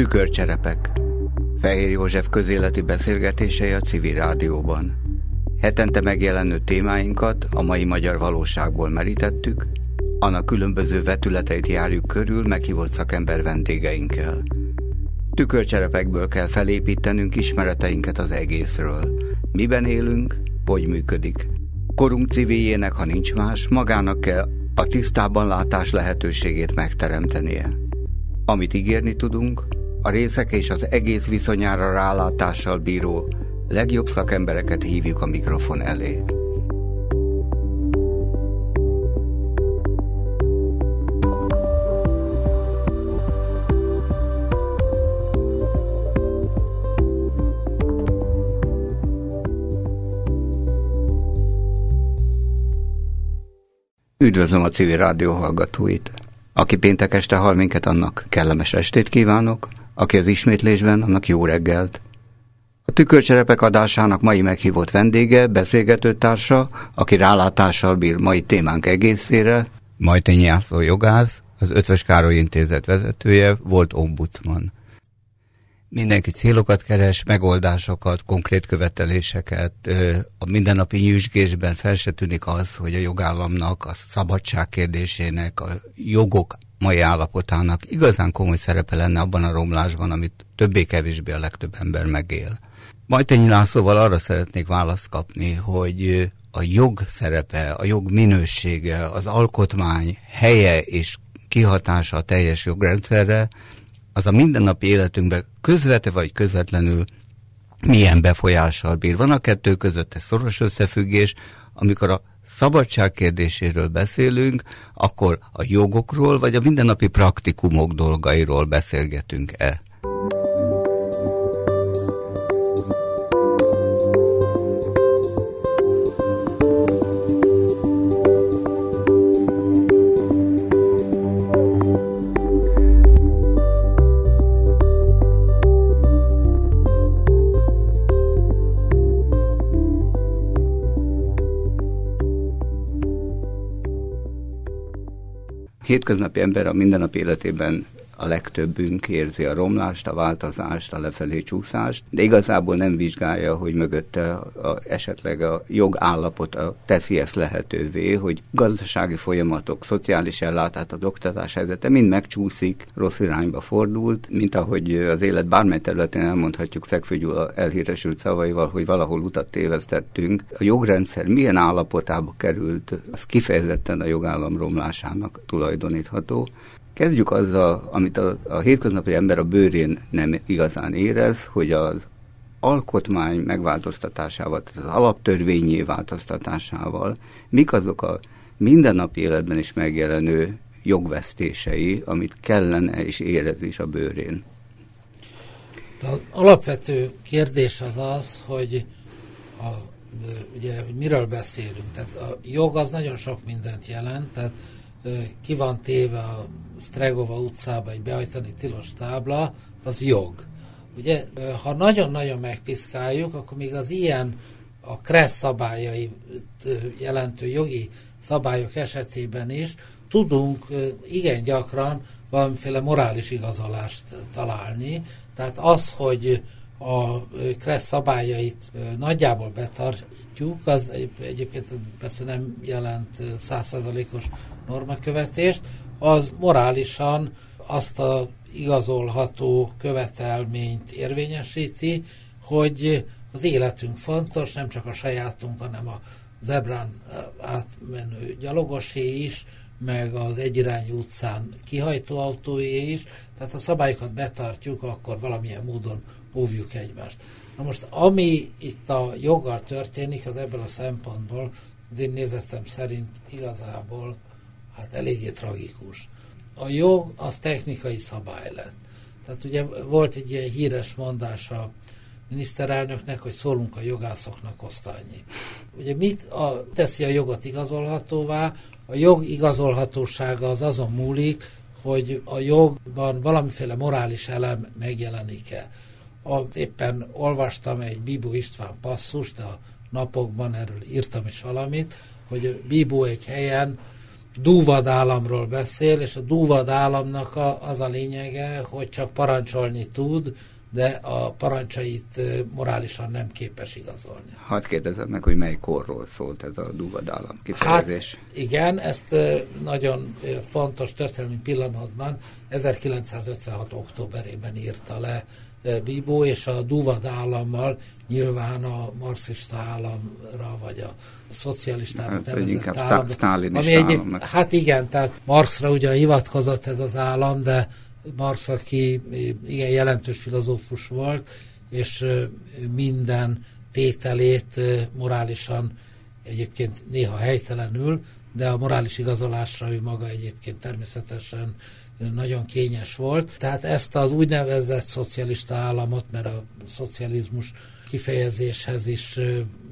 Tükörcserepek. Fehér József közéleti beszélgetései a civil rádióban. Hetente megjelenő témáinkat a mai magyar valóságból merítettük, annak különböző vetületeit járjuk körül meghívott szakember vendégeinkkel. Tükörcserepekből kell felépítenünk ismereteinket az egészről. Miben élünk, hogy működik. Korunk civiljének, ha nincs más, magának kell a tisztában látás lehetőségét megteremtenie. Amit ígérni tudunk, a részek és az egész viszonyára rálátással bíró legjobb szakembereket hívjuk a mikrofon elé. Üdvözlöm a civil rádió hallgatóit! Aki péntek este hall minket, annak kellemes estét kívánok, aki az ismétlésben, annak jó reggelt. A tükörcserepek adásának mai meghívott vendége, beszélgetőtársa, aki rálátással bír mai témánk egészére, Majtényi Jászló jogász, az Ötvös Károly Intézet vezetője, volt ombudsman. Mindenki célokat keres, megoldásokat, konkrét követeléseket. A mindennapi nyűsgésben fel se tűnik az, hogy a jogállamnak, a szabadság kérdésének, a jogok mai állapotának igazán komoly szerepe lenne abban a romlásban, amit többé-kevésbé a legtöbb ember megél. Majtenyi Lászlóval arra szeretnék választ kapni, hogy a jog szerepe, a jog minősége, az alkotmány helye és kihatása a teljes jogrendszerre, az a mindennapi életünkben közvetve vagy közvetlenül milyen befolyással bír. Van a kettő között egy szoros összefüggés, amikor a szabadság kérdéséről beszélünk, akkor a jogokról vagy a mindennapi praktikumok dolgairól beszélgetünk-e. Hétköznapi ember a mindennapi életében a legtöbbünk érzi a romlást, a változást, a lefelé csúszást, de igazából nem vizsgálja, hogy mögötte a, esetleg a jogállapota teszi ezt lehetővé, hogy gazdasági folyamatok, szociális ellátát, az oktatás helyzete mind megcsúszik, rossz irányba fordult, mint ahogy az élet bármely területén elmondhatjuk Szegfőgyula elhíresült szavaival, hogy valahol utat tévesztettünk. A jogrendszer milyen állapotába került, az kifejezetten a jogállam romlásának tulajdonítható. Kezdjük azzal, amit a, a hétköznapi ember a bőrén nem igazán érez, hogy az alkotmány megváltoztatásával, tehát az alaptörvényé változtatásával, mik azok a mindennapi életben is megjelenő jogvesztései, amit kellene és érez is a bőrén. Az alapvető kérdés az az, hogy a, ugye, hogy miről beszélünk. Tehát a jog az nagyon sok mindent jelent, tehát ki van téve a Stregova utcába egy beajtani tilos tábla, az jog. Ugye, ha nagyon-nagyon megpiszkáljuk, akkor még az ilyen a kressz szabályai jelentő jogi szabályok esetében is tudunk igen gyakran valamiféle morális igazolást találni. Tehát az, hogy a kressz szabályait nagyjából betartjuk, az egyébként persze nem jelent százszerzalékos normakövetést, az morálisan azt a igazolható követelményt érvényesíti, hogy az életünk fontos, nem csak a sajátunk, hanem a zebrán átmenő gyalogosé is, meg az egyirányú utcán kihajtóautóé is, tehát a szabályokat betartjuk, akkor valamilyen módon óvjuk egymást. Na most, ami itt a joggal történik, az ebből a szempontból az én nézetem szerint igazából hát eléggé tragikus. A jog az technikai szabály lett. Tehát ugye volt egy ilyen híres mondás a miniszterelnöknek, hogy szólunk a jogászoknak osztályi. Ugye mit a, teszi a jogot igazolhatóvá? A jog igazolhatósága az azon múlik, hogy a jogban valamiféle morális elem megjelenik-e. Éppen olvastam egy Bibó István passzust, a napokban erről írtam is valamit, hogy Bibó egy helyen dúvad államról beszél, és a dúvad államnak a, az a lényege, hogy csak parancsolni tud, de a parancsait morálisan nem képes igazolni. Hadd kérdezem meg, hogy mely korról szólt ez a dúvadállam kifejezés? Hát igen, ezt nagyon fontos történelmi pillanatban 1956. októberében írta le Bíbó, és a Duvad állammal nyilván a marxista államra, vagy a szocialistára hát, nevezett állam. Ami egyéb, hát igen, tehát Marxra ugye hivatkozott ez az állam, de Marx, aki igen jelentős filozófus volt, és minden tételét morálisan egyébként néha helytelenül, de a morális igazolásra ő maga egyébként természetesen nagyon kényes volt. Tehát ezt az úgynevezett szocialista államot, mert a szocializmus kifejezéshez is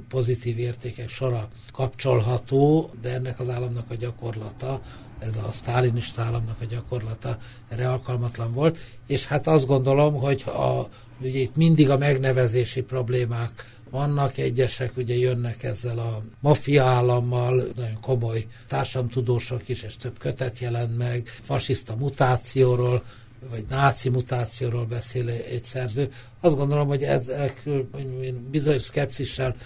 pozitív értékek sora kapcsolható, de ennek az államnak a gyakorlata, ez a sztálinista államnak a gyakorlata erre alkalmatlan volt, és hát azt gondolom, hogy a, ugye itt mindig a megnevezési problémák vannak egyesek, ugye jönnek ezzel a maffia állammal, nagyon komoly társamtudósok is, és több kötet jelent meg, fasiszta mutációról, vagy náci mutációról beszél egy szerző. Azt gondolom, hogy ezek bizonyos szkepszissel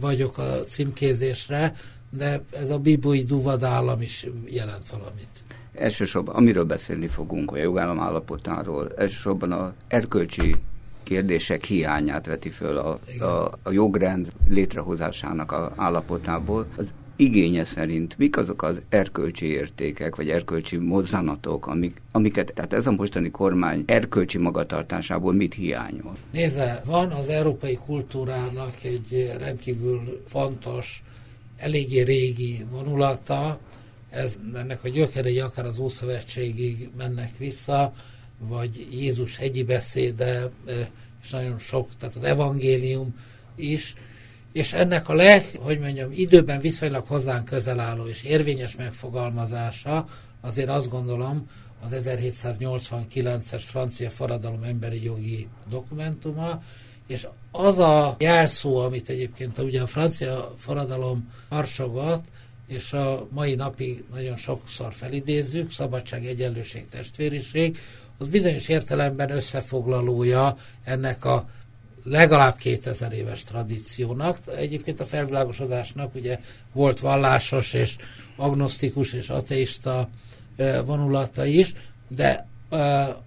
vagyok a címkézésre, de ez a bibói duvadállam is jelent valamit. Elsősorban, amiről beszélni fogunk, a jogállam állapotáról, elsősorban az erkölcsi kérdések hiányát veti föl a, a, a jogrend létrehozásának a állapotából. Az igénye szerint mik azok az erkölcsi értékek, vagy erkölcsi mozzanatok, amik, amiket, tehát ez a mostani kormány erkölcsi magatartásából mit hiányol? Nézze, van az európai kultúrának egy rendkívül fontos, eléggé régi vonulata, ez, ennek a gyökerei akár az Ószövetségig mennek vissza, vagy Jézus hegyi beszéde, és nagyon sok, tehát az evangélium is, és ennek a leg, hogy mondjam, időben viszonylag hozzánk közel álló és érvényes megfogalmazása, azért azt gondolom, az 1789-es francia forradalom emberi jogi dokumentuma, és az a jelszó, amit egyébként a, ugye a francia forradalom harsogott, és a mai napig nagyon sokszor felidézzük, szabadság, egyenlőség, testvériség, az bizonyos értelemben összefoglalója ennek a legalább 2000 éves tradíciónak. Egyébként a felvilágosodásnak ugye volt vallásos és agnosztikus és ateista vonulata is, de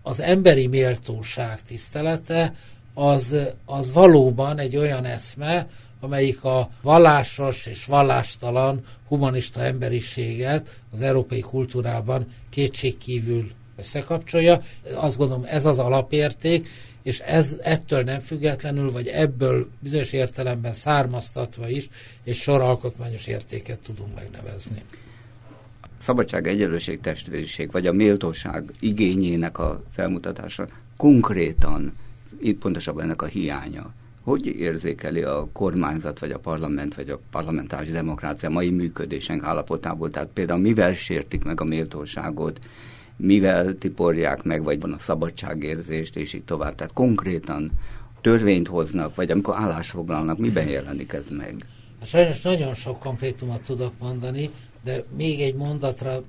az emberi méltóság tisztelete az, az valóban egy olyan eszme, amelyik a vallásos és vallástalan humanista emberiséget az európai kultúrában kétségkívül összekapcsolja. Azt gondolom ez az alapérték, és ez ettől nem függetlenül, vagy ebből bizonyos értelemben származtatva is egy sor alkotmányos értéket tudunk megnevezni. Szabadság, egyenlőség, testvériség, vagy a méltóság igényének a felmutatása konkrétan, itt pontosabban ennek a hiánya, hogy érzékeli a kormányzat, vagy a parlament, vagy a parlamentáris demokrácia mai működésen állapotából? Tehát például mivel sértik meg a méltóságot, mivel tiporják meg, vagy van a szabadságérzést, és így tovább. Tehát konkrétan törvényt hoznak, vagy amikor állásfoglalnak, miben jelenik ez meg? Hát sajnos nagyon sok konkrétumot tudok mondani, de még egy mondatra,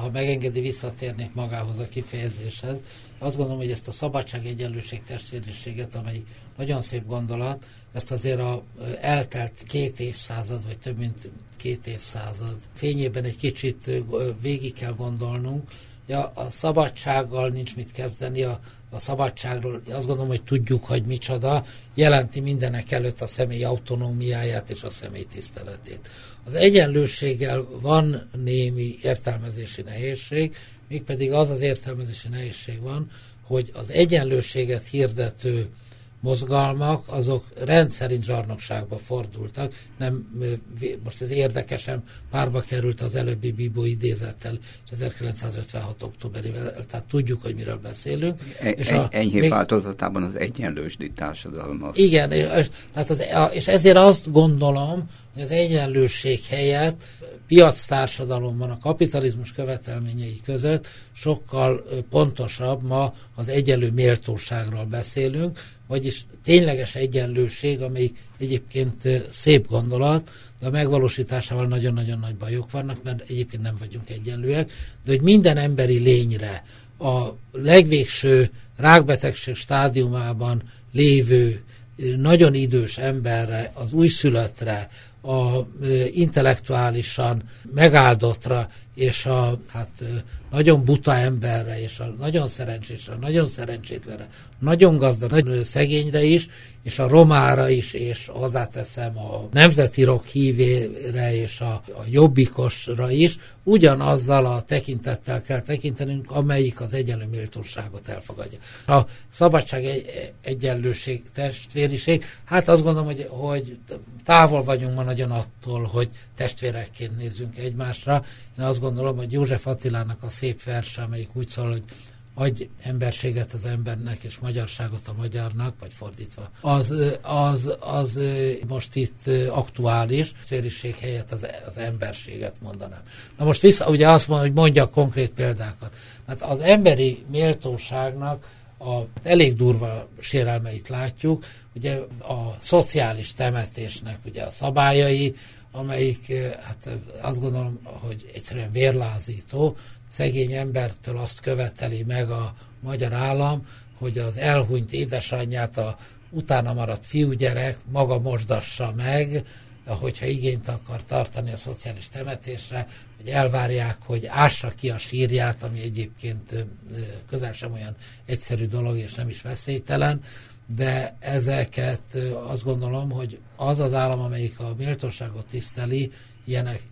ha megengedi, visszatérnék magához a kifejezéshez. Azt gondolom, hogy ezt a szabadság, egyenlőség, testvériséget, amely nagyon szép gondolat, ezt azért a eltelt két évszázad, vagy több mint két évszázad fényében egy kicsit végig kell gondolnunk, ja, a szabadsággal nincs mit kezdeni, a, a szabadságról azt gondolom, hogy tudjuk, hogy micsoda, jelenti mindenek előtt a személy autonómiáját és a személy tiszteletét. Az egyenlőséggel van némi értelmezési nehézség, mégpedig az az értelmezési nehézség van, hogy az egyenlőséget hirdető mozgalmak, azok rendszerint zsarnokságba fordultak. Nem, most ez érdekesen párba került az előbbi Bibó idézettel, 1956. októberével, tehát tudjuk, hogy miről beszélünk. E, és a, enyhé még, változatában az egyenlősdi társadalom. Igen, és, tehát az, és ezért azt gondolom, az egyenlőség helyett piac társadalomban a kapitalizmus követelményei között sokkal pontosabb ma az egyenlő méltóságról beszélünk, vagyis tényleges egyenlőség, amelyik egyébként szép gondolat, de a megvalósításával nagyon-nagyon nagy bajok vannak, mert egyébként nem vagyunk egyenlőek, de hogy minden emberi lényre a legvégső rákbetegség stádiumában lévő nagyon idős emberre, az újszülöttre, a intellektuálisan megáldottra és a hát, nagyon buta emberre, és a nagyon szerencsésre, nagyon szerencsétlenre, nagyon gazdag, nagyon szegényre is, és a romára is, és hozzáteszem a nemzeti rock hívére és a, a jobbikosra is, ugyanazzal a tekintettel kell tekintenünk, amelyik az egyenlő méltóságot elfogadja. A szabadság, egy, egyenlőség, testvériség, hát azt gondolom, hogy, hogy távol vagyunk ma nagyon attól, hogy testvérekként nézzünk egymásra. Én azt gondolom, hogy József Attilának a szép verse, amelyik úgy szól, hogy adj emberséget az embernek, és magyarságot a magyarnak, vagy fordítva. Az, az, az most itt aktuális, fériség helyett az, az emberséget mondanám. Na most vissza, ugye azt mondja, hogy mondja konkrét példákat. Hát az emberi méltóságnak a elég durva sérelmeit látjuk, ugye a szociális temetésnek ugye a szabályai, amelyik hát azt gondolom, hogy egyszerűen vérlázító, szegény embertől azt követeli meg a magyar állam, hogy az elhunyt édesanyját a utána maradt fiúgyerek maga mosdassa meg, hogyha igényt akar tartani a szociális temetésre, hogy elvárják, hogy ássa ki a sírját, ami egyébként közel sem olyan egyszerű dolog, és nem is veszélytelen, de ezeket azt gondolom, hogy az az állam, amelyik a méltóságot tiszteli, ilyenek,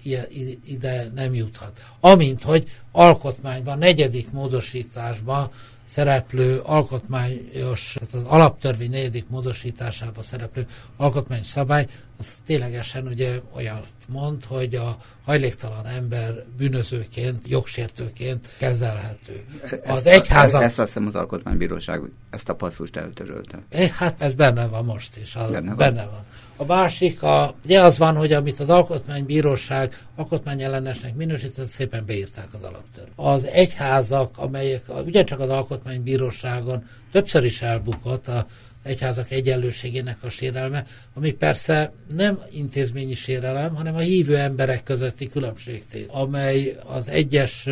ide nem juthat. Amint, hogy alkotmányban, negyedik módosításban szereplő alkotmányos, tehát az alaptörvény negyedik módosításában szereplő alkotmányos szabály, az ténylegesen ugye olyat mond, hogy a hajléktalan ember bűnözőként, jogsértőként kezelhető. Az egyházak... Ezt azt hiszem az alkotmánybíróság ezt a passzust eltörölte. Eh, hát ez benne van most is. Az benne, van. benne van. A másik, a, ugye az van, hogy amit az alkotmánybíróság alkotmányellenesnek minősített, szépen beírták az alaptörvényt. Az egyházak, amelyek ugyancsak az alkotmánybíróságon többször is elbukott, a egyházak egyenlőségének a sérelme, ami persze nem intézményi sérelem, hanem a hívő emberek közötti különbségtét, amely az egyes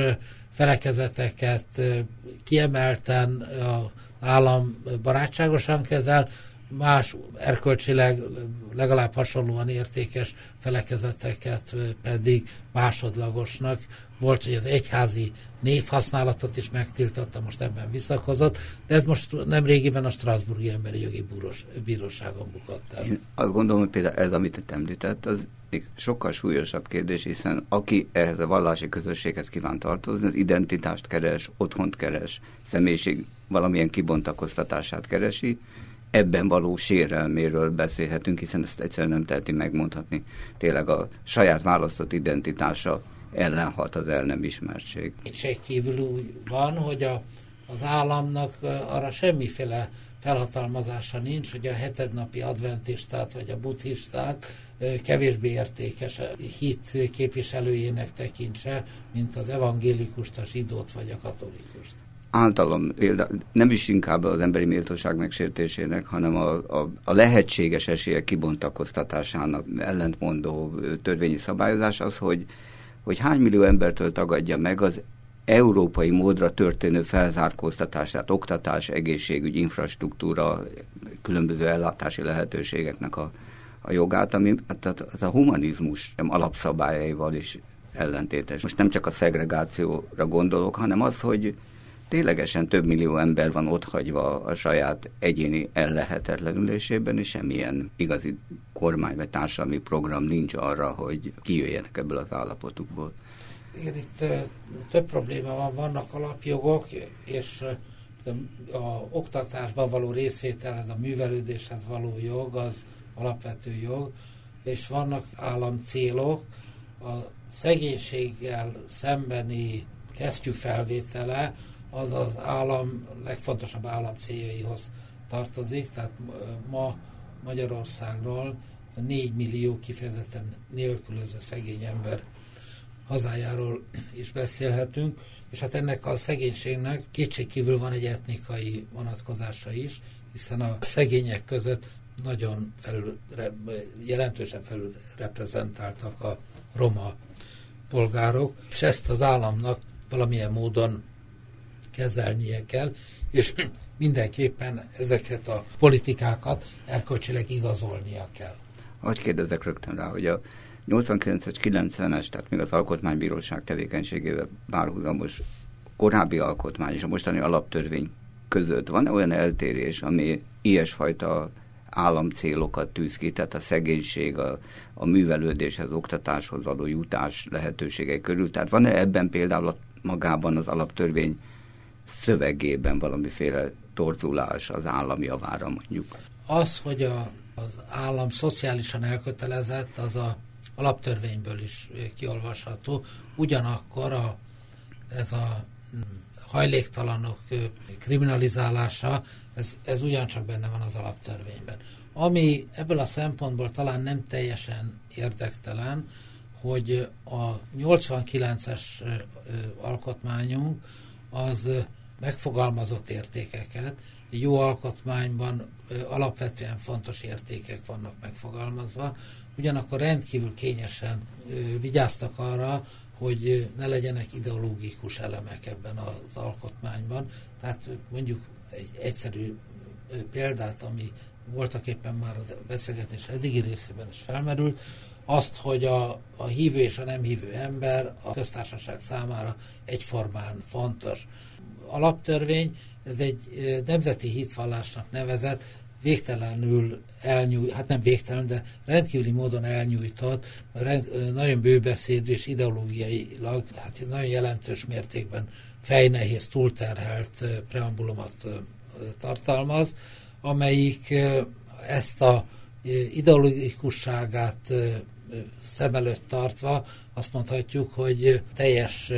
felekezeteket kiemelten a állam barátságosan kezel, más erkölcsileg legalább hasonlóan értékes felekezeteket pedig másodlagosnak. Volt, hogy az egyházi névhasználatot is megtiltotta, most ebben visszakozott, de ez most nem régiben a Strasburgi Emberi Jogi Búros, Bíróságon bukott el. Én azt gondolom, hogy például ez, amit te említett, az még sokkal súlyosabb kérdés, hiszen aki ehhez a vallási közösséghez kíván tartozni, az identitást keres, otthont keres, személyiség valamilyen kibontakoztatását keresi, ebben való sérelméről beszélhetünk, hiszen ezt egyszerűen nem teheti megmondhatni. Tényleg a saját választott identitása ellen hat az el nem ismertség. Kétség kívül úgy van, hogy a, az államnak arra semmiféle felhatalmazása nincs, hogy a hetednapi adventistát vagy a buddhistát kevésbé értékes hit képviselőjének tekintse, mint az evangélikust, a zsidót vagy a katolikus általam nem is inkább az emberi méltóság megsértésének, hanem a, a, a lehetséges esélyek kibontakoztatásának ellentmondó törvényi szabályozás az, hogy, hogy hány millió embertől tagadja meg az európai módra történő felzárkóztatását, oktatás, egészségügy, infrastruktúra, különböző ellátási lehetőségeknek a, a jogát, ami tehát az a humanizmus alapszabályaival is ellentétes. Most nem csak a szegregációra gondolok, hanem az, hogy ténylegesen több millió ember van otthagyva a saját egyéni ellehetetlenülésében, és semmilyen igazi kormány vagy társadalmi program nincs arra, hogy kijöjjenek ebből az állapotukból. Igen, itt több probléma van, vannak alapjogok, és a oktatásban való részvételhez, a művelődéshez való jog, az alapvető jog, és vannak államcélok, a szegénységgel szembeni kesztyű felvétele, az az állam legfontosabb állam céljaihoz tartozik, tehát ma Magyarországról 4 millió kifejezetten nélkülöző szegény ember hazájáról is beszélhetünk. és hát ennek a szegénységnek kétségkívül van egy etnikai vonatkozása is, hiszen a szegények között nagyon felül, jelentősen felül reprezentáltak a roma polgárok, és ezt az államnak valamilyen módon kezelnie kell, és mindenképpen ezeket a politikákat erkölcsileg igazolnia kell. Hogy kérdezek rögtön rá, hogy a 89-es, 90-es, tehát még az Alkotmánybíróság tevékenységével párhuzamos korábbi alkotmány és a mostani alaptörvény között van -e olyan eltérés, ami ilyesfajta államcélokat tűz ki, tehát a szegénység, a, a művelődés, oktatáshoz való jutás lehetőségei körül. Tehát van-e ebben például magában az alaptörvény szövegében valamiféle torzulás az állam javára mondjuk? Az, hogy a, az állam szociálisan elkötelezett, az a alaptörvényből is kiolvasható. Ugyanakkor a, ez a hajléktalanok kriminalizálása, ez, ez ugyancsak benne van az alaptörvényben. Ami ebből a szempontból talán nem teljesen érdektelen, hogy a 89-es alkotmányunk az megfogalmazott értékeket, egy jó alkotmányban alapvetően fontos értékek vannak megfogalmazva, ugyanakkor rendkívül kényesen vigyáztak arra, hogy ne legyenek ideológikus elemek ebben az alkotmányban. Tehát mondjuk egy egyszerű példát, ami voltak éppen már a beszélgetés eddigi részében is felmerült, azt, hogy a, a hívő és a nem hívő ember a köztársaság számára egyformán fontos. Alaptörvény, ez egy nemzeti hitvallásnak nevezett, végtelenül elnyújt, hát nem végtelen, de rendkívüli módon elnyújtott, rend, nagyon bőbeszédű és ideológiailag, hát nagyon jelentős mértékben fejnehéz, túlterhelt preambulumot tartalmaz, amelyik ezt a ideológikusságát szem előtt tartva azt mondhatjuk, hogy teljes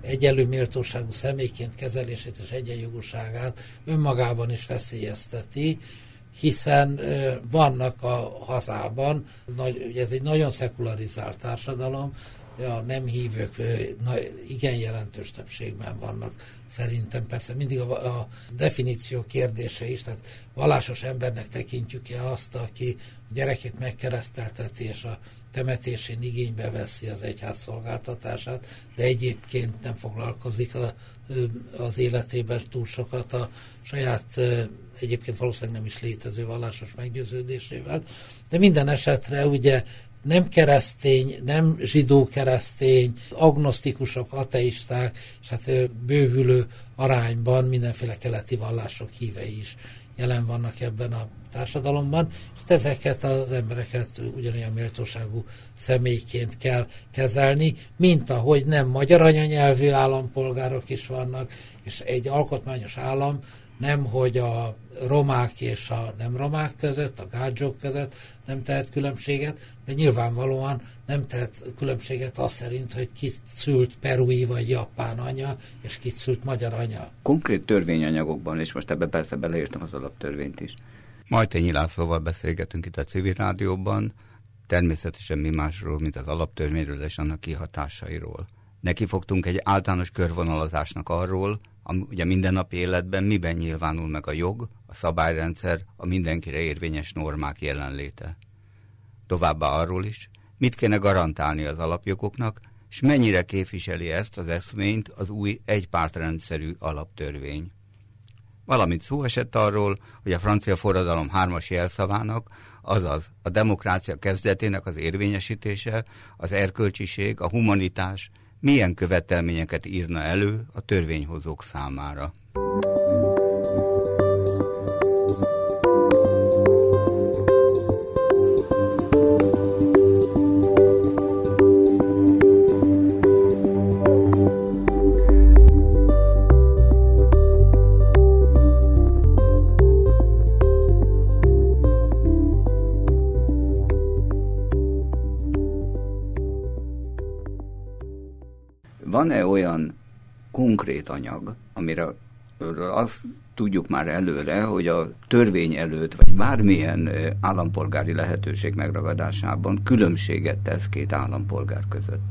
egyenlő méltóságú személyként kezelését és egyenjogúságát önmagában is veszélyezteti, hiszen vannak a hazában, ez egy nagyon szekularizált társadalom, a nem hívők igen jelentős többségben vannak szerintem. Persze mindig a, a definíció kérdése is, tehát vallásos embernek tekintjük-e azt, aki a gyerekét megkeresztelteti, és a temetésén igénybe veszi az egyház szolgáltatását, de egyébként nem foglalkozik a, az életében túl sokat a saját egyébként valószínűleg nem is létező vallásos meggyőződésével. De minden esetre ugye nem keresztény, nem zsidó keresztény, agnosztikusok, ateisták, és hát bővülő arányban mindenféle keleti vallások hívei is jelen vannak ebben a társadalomban, és ezeket az embereket ugyanolyan méltóságú személyként kell kezelni, mint ahogy nem magyar anyanyelvű állampolgárok is vannak, és egy alkotmányos állam nem, hogy a romák és a nem romák között, a gádzsok között nem tehet különbséget, de nyilvánvalóan nem tehet különbséget az szerint, hogy kit szült perui vagy japán anya, és kit szült magyar anya. Konkrét törvényanyagokban, és most ebbe persze beleírtam az alaptörvényt is. Majd egy Lászlóval beszélgetünk itt a civil rádióban, természetesen mi másról, mint az alaptörvényről és annak kihatásairól. Neki fogtunk egy általános körvonalazásnak arról, ugye mindennapi életben miben nyilvánul meg a jog, a szabályrendszer, a mindenkire érvényes normák jelenléte. Továbbá arról is, mit kéne garantálni az alapjogoknak, és mennyire képviseli ezt az eszményt az új egypártrendszerű alaptörvény. Valamint szó esett arról, hogy a francia forradalom hármas jelszavának, azaz a demokrácia kezdetének az érvényesítése, az erkölcsiség, a humanitás milyen követelményeket írna elő a törvényhozók számára. Van-e olyan konkrét anyag, amire azt tudjuk már előre, hogy a törvény előtt, vagy bármilyen állampolgári lehetőség megragadásában különbséget tesz két állampolgár között?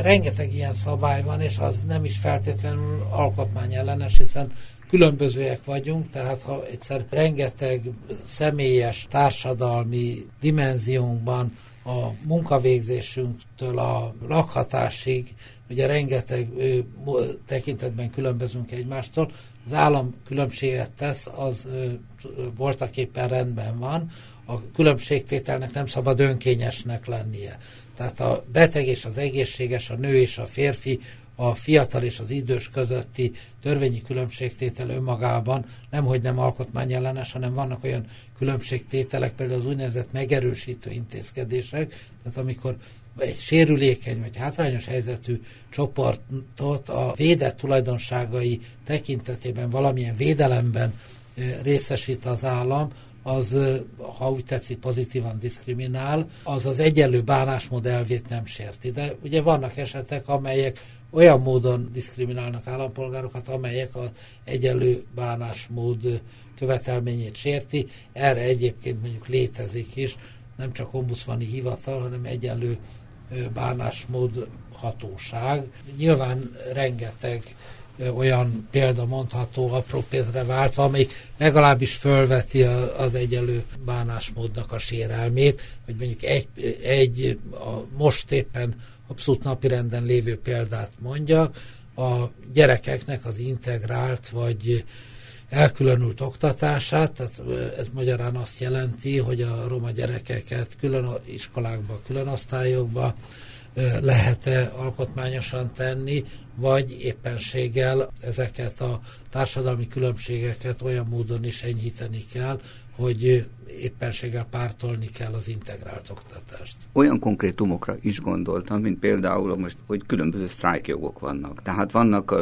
rengeteg ilyen szabály van, és az nem is feltétlenül alkotmányellenes, hiszen különbözőek vagyunk, tehát ha egyszer rengeteg személyes, társadalmi dimenziónkban a munkavégzésünktől a lakhatásig, ugye rengeteg ö, tekintetben különbözünk egymástól, az állam különbséget tesz, az ö, voltak éppen rendben van, a különbségtételnek nem szabad önkényesnek lennie. Tehát a beteg és az egészséges, a nő és a férfi, a fiatal és az idős közötti törvényi különbségtétel önmagában nemhogy nem alkotmányellenes, hanem vannak olyan különbségtételek, például az úgynevezett megerősítő intézkedések, tehát amikor egy sérülékeny vagy hátrányos helyzetű csoportot a védett tulajdonságai tekintetében valamilyen védelemben részesít az állam, az, ha úgy tetszik, pozitívan diszkriminál, az az egyenlő bánásmód elvét nem sérti. De ugye vannak esetek, amelyek olyan módon diszkriminálnak állampolgárokat, amelyek az egyenlő bánásmód követelményét sérti. Erre egyébként mondjuk létezik is, nem csak ombudsmani hivatal, hanem egyenlő bánásmód hatóság. Nyilván rengeteg olyan példa mondható apró pénzre váltva, amelyik legalábbis fölveti az egyenlő bánásmódnak a sérelmét, hogy mondjuk egy, egy a most éppen abszolút napirenden lévő példát mondja, a gyerekeknek az integrált vagy elkülönült oktatását, tehát ez magyarán azt jelenti, hogy a roma gyerekeket külön iskolákba, külön osztályokba, lehet-e alkotmányosan tenni, vagy éppenséggel ezeket a társadalmi különbségeket olyan módon is enyhíteni kell, hogy éppenséggel pártolni kell az integrált oktatást. Olyan konkrétumokra is gondoltam, mint például most, hogy különböző sztrájkjogok vannak. Tehát vannak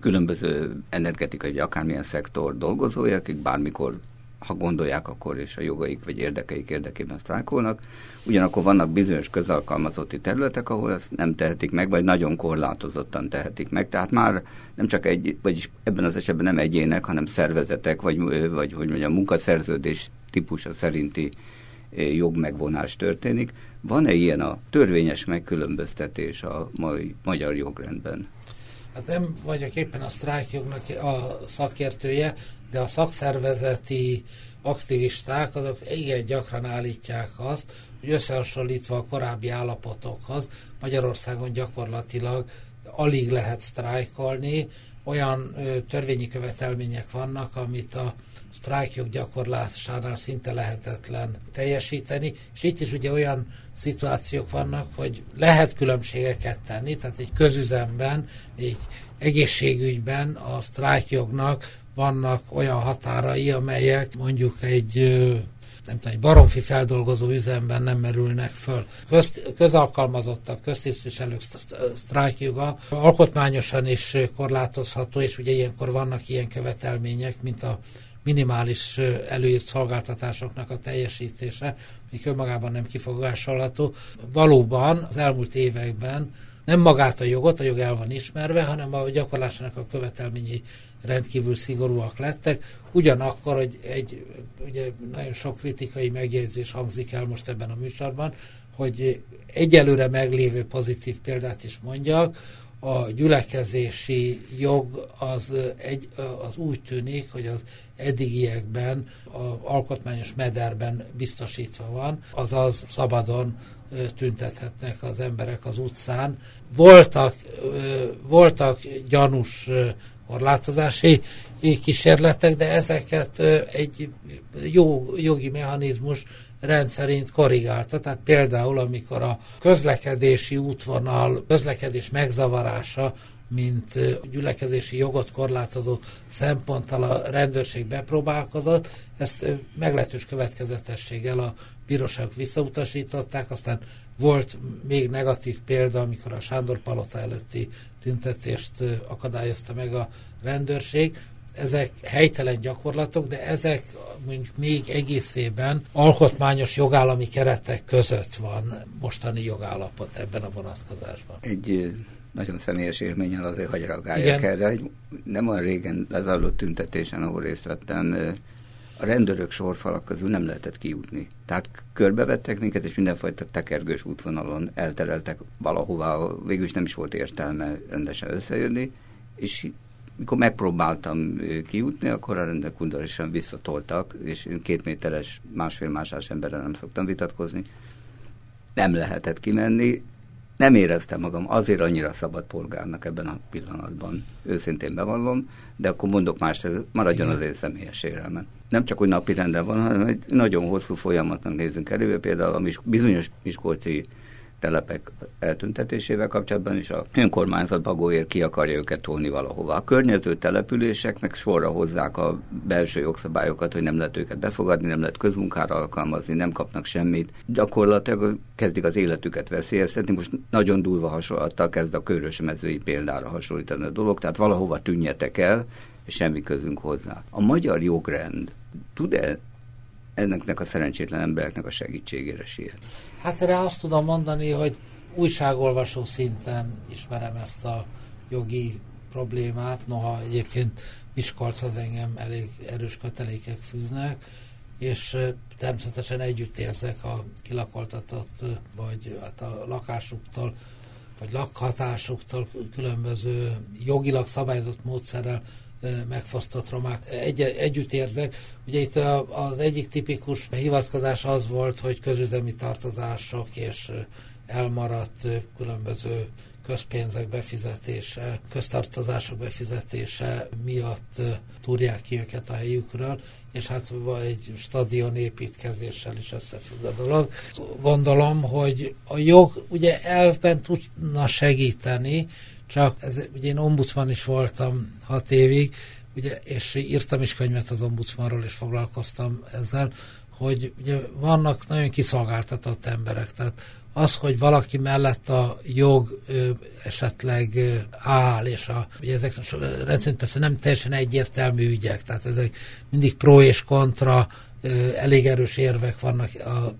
különböző energetikai, vagy akármilyen szektor dolgozói, akik bármikor ha gondolják, akkor és a jogaik vagy érdekeik érdekében sztrájkolnak. Ugyanakkor vannak bizonyos közalkalmazotti területek, ahol ezt nem tehetik meg, vagy nagyon korlátozottan tehetik meg. Tehát már nem csak egy, vagyis ebben az esetben nem egyének, hanem szervezetek, vagy, vagy hogy mondjam, munkaszerződés típusa szerinti jogmegvonás történik. Van-e ilyen a törvényes megkülönböztetés a mai magyar jogrendben? Hát nem vagyok éppen a sztrájkjognak a szakértője, de a szakszervezeti aktivisták azok igen gyakran állítják azt, hogy összehasonlítva a korábbi állapotokhoz Magyarországon gyakorlatilag alig lehet sztrájkolni, olyan ö, törvényi követelmények vannak, amit a sztrájkjog gyakorlásánál szinte lehetetlen teljesíteni, és itt is ugye olyan szituációk vannak, hogy lehet különbségeket tenni, tehát egy közüzemben, egy egészségügyben a sztrájkjognak vannak olyan határai, amelyek mondjuk egy nem tudom, egy baromfi feldolgozó üzemben nem merülnek föl. Közt, közalkalmazottak, köztisztviselők sztrájkjoga alkotmányosan is korlátozható, és ugye ilyenkor vannak ilyen követelmények, mint a minimális előírt szolgáltatásoknak a teljesítése, amik önmagában nem kifogásolható. Valóban az elmúlt években nem magát a jogot, a jog el van ismerve, hanem a gyakorlásának a követelményei rendkívül szigorúak lettek. Ugyanakkor, hogy egy ugye nagyon sok kritikai megjegyzés hangzik el most ebben a műsorban, hogy egyelőre meglévő pozitív példát is mondjak, a gyülekezési jog az, egy, az úgy tűnik, hogy az eddigiekben az alkotmányos mederben biztosítva van, azaz szabadon tüntethetnek az emberek az utcán. Voltak, voltak gyanús korlátozási kísérletek, de ezeket egy jó jogi mechanizmus rendszerint korrigálta. Tehát például, amikor a közlekedési útvonal, közlekedés megzavarása, mint gyülekezési jogot korlátozó szemponttal a rendőrség bepróbálkozott, ezt meglehetős következetességgel a bíróságok visszautasították, aztán volt még negatív példa, amikor a Sándor Palota előtti tüntetést akadályozta meg a rendőrség. Ezek helytelen gyakorlatok, de ezek mondjuk még egészében alkotmányos jogállami keretek között van mostani jogállapot ebben a vonatkozásban. Egy nagyon személyes élménnyel azért hagy reagáljak erre. Nem olyan régen lezajlott tüntetésen, ahol részt vettem, a rendőrök sorfalak közül nem lehetett kijutni. Tehát körbevettek minket, és mindenfajta tekergős útvonalon eltereltek valahová, végül is nem is volt értelme rendesen összejönni, és mikor megpróbáltam kijutni, akkor a rendek undorisan visszatoltak, és két méteres, másfél másás emberrel nem szoktam vitatkozni. Nem lehetett kimenni, nem éreztem magam azért annyira szabad polgárnak ebben a pillanatban, őszintén bevallom, de akkor mondok más, ez maradjon az én személyes érelmen. Nem csak, hogy napi renden van, hanem egy nagyon hosszú folyamatnak nézünk elő, például a bizonyos Miskolci telepek eltüntetésével kapcsolatban is a önkormányzat bagóért ki akarja őket tolni valahova. A környező településeknek sorra hozzák a belső jogszabályokat, hogy nem lehet őket befogadni, nem lehet közmunkára alkalmazni, nem kapnak semmit. Gyakorlatilag kezdik az életüket veszélyeztetni. Most nagyon durva hasonlattal kezd a körösmezői példára hasonlítani a dolog, tehát valahova tűnjetek el, és semmi közünk hozzá. A magyar jogrend tud-e ennek a szerencsétlen embereknek a segítségére siet? Hát erre azt tudom mondani, hogy újságolvasó szinten ismerem ezt a jogi problémát, noha egyébként Miskolc az engem elég erős kötelékek fűznek, és természetesen együtt érzek a kilakoltatott, vagy hát a lakásuktól, vagy lakhatásuktól különböző jogilag szabályozott módszerrel megfosztott romák. Egy, együtt érzek. Ugye itt az egyik tipikus hivatkozás az volt, hogy közüzemi tartozások és elmaradt különböző közpénzek befizetése, köztartozások befizetése miatt túrják ki őket a helyükről, és hát egy stadion építkezéssel is összefügg a dolog. Gondolom, hogy a jog ugye elvben tudna segíteni, csak ez, ugye én ombudsman is voltam hat évig, ugye, és írtam is könyvet az ombudsmanról, és foglalkoztam ezzel, hogy ugye vannak nagyon kiszolgáltatott emberek, tehát az, hogy valaki mellett a jog ö, esetleg ö, áll, és a, ugye ezek rendszerint persze nem teljesen egyértelmű ügyek, tehát ezek mindig pro és kontra, elég erős érvek vannak a,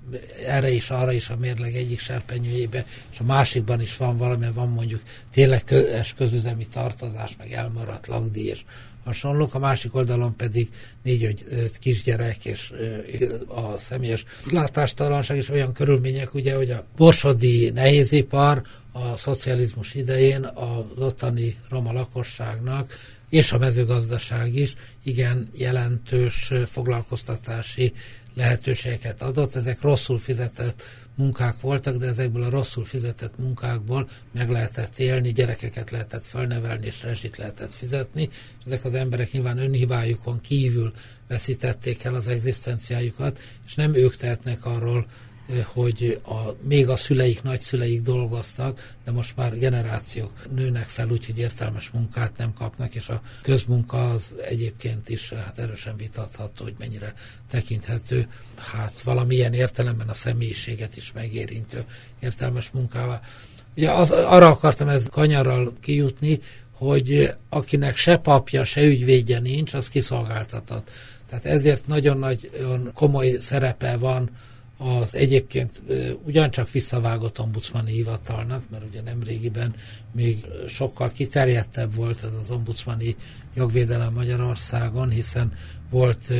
erre is, arra is a mérleg egyik serpenyőjébe, és a másikban is van valami, van mondjuk tényleg közös közüzemi tartozás, meg elmaradt lagdíj, és hasonlók, a másik oldalon pedig négy-öt kisgyerek és a személyes látástalanság és olyan körülmények, ugye, hogy a borsodi nehézipar a szocializmus idején az ottani roma lakosságnak és a mezőgazdaság is igen jelentős foglalkoztatási lehetőségeket adott. Ezek rosszul fizetett munkák voltak, de ezekből a rosszul fizetett munkákból meg lehetett élni, gyerekeket lehetett felnevelni, és rezsit lehetett fizetni. Ezek az emberek nyilván önhibájukon kívül veszítették el az egzisztenciájukat, és nem ők tehetnek arról, hogy a, még a szüleik, nagyszüleik dolgoztak, de most már generációk nőnek fel, úgyhogy értelmes munkát nem kapnak, és a közmunka az egyébként is hát erősen vitatható, hogy mennyire tekinthető, hát valamilyen értelemben a személyiséget is megérintő értelmes munkává. Ugye az, arra akartam ez kanyarral kijutni, hogy akinek se papja, se ügyvédje nincs, az kiszolgáltatott. Tehát ezért nagyon nagy komoly szerepe van az egyébként ugyancsak visszavágott ombudsmani hivatalnak, mert ugye nem régiben még sokkal kiterjedtebb volt ez az ombudsmani jogvédelem Magyarországon, hiszen volt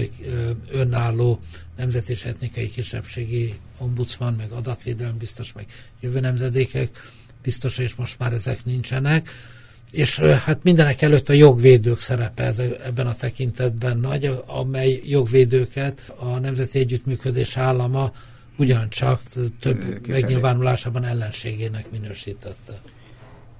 önálló nemzet és etnikai kisebbségi ombudsman, meg adatvédelem biztos, meg jövő nemzedékek biztos, és most már ezek nincsenek. És hát mindenek előtt a jogvédők szerepe ebben a tekintetben nagy, amely jogvédőket a Nemzeti Együttműködés állama ugyancsak több megnyilvánulásában ellenségének minősítette.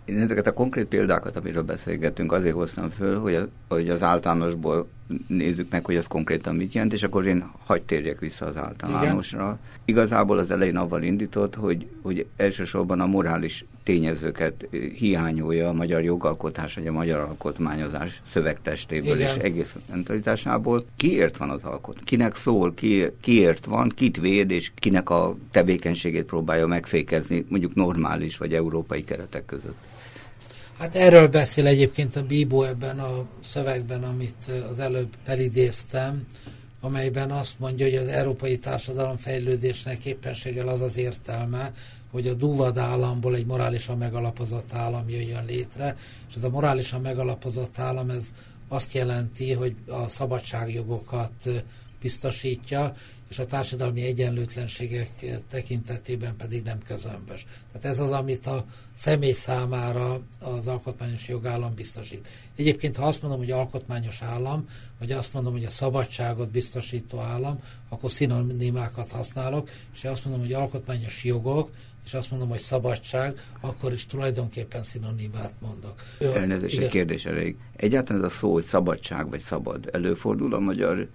Én ezeket a konkrét példákat, amiről beszélgetünk, azért hoztam föl, hogy az, hogy az általánosból nézzük meg, hogy ez konkrétan mit jelent, és akkor én hagyd térjek vissza az általánosra. Igen. Igazából az elején avval indított, hogy, hogy elsősorban a morális tényezőket hiányolja a magyar jogalkotás, vagy a magyar alkotmányozás szövegtestéből Igen. és egész mentalitásából. Kiért van az alkot? Kinek szól? Ki, kiért van? Kit véd, és kinek a tevékenységét próbálja megfékezni, mondjuk normális vagy európai keretek között? Hát erről beszél egyébként a Bíbó ebben a szövegben, amit az előbb felidéztem, amelyben azt mondja, hogy az európai társadalom fejlődésnek éppenséggel az az értelme, hogy a dúvad államból egy morálisan megalapozott állam jöjjön létre, és ez a morálisan megalapozott állam ez azt jelenti, hogy a szabadságjogokat biztosítja, és a társadalmi egyenlőtlenségek tekintetében pedig nem közömbös. Tehát ez az, amit a személy számára az alkotmányos jogállam biztosít. Egyébként, ha azt mondom, hogy alkotmányos állam, vagy azt mondom, hogy a szabadságot biztosító állam, akkor szinonimákat használok, és ha azt mondom, hogy alkotmányos jogok, és azt mondom, hogy szabadság, akkor is tulajdonképpen szinonimát mondok. Elnézést, egy kérdés elég. Egyáltalán ez a szó, hogy szabadság vagy szabad, előfordul a magyar